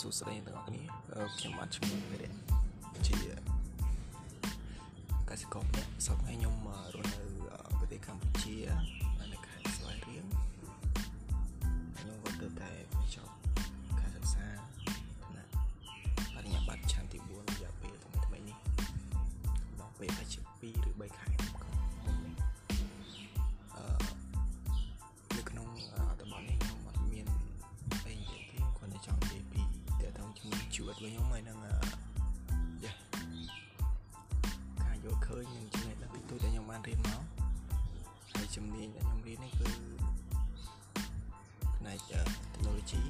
សួស្តីទាំងអស់គ្នាខ្ញុំបាទឈ្មោះវិរៈជាកសិករម្នាក់សប្តាហ៍ខ្ញុំរស់នៅ ជំនាញជីវិតរបស់ខ្ញុំហើយនឹងយ៉ាការយល់ឃើញនឹងចំណេះដឹងតិចតួចដែលខ្ញុំបានរៀនមកហើយជំនាញដែលខ្ញុំរៀននេះគឺផ្នែក technology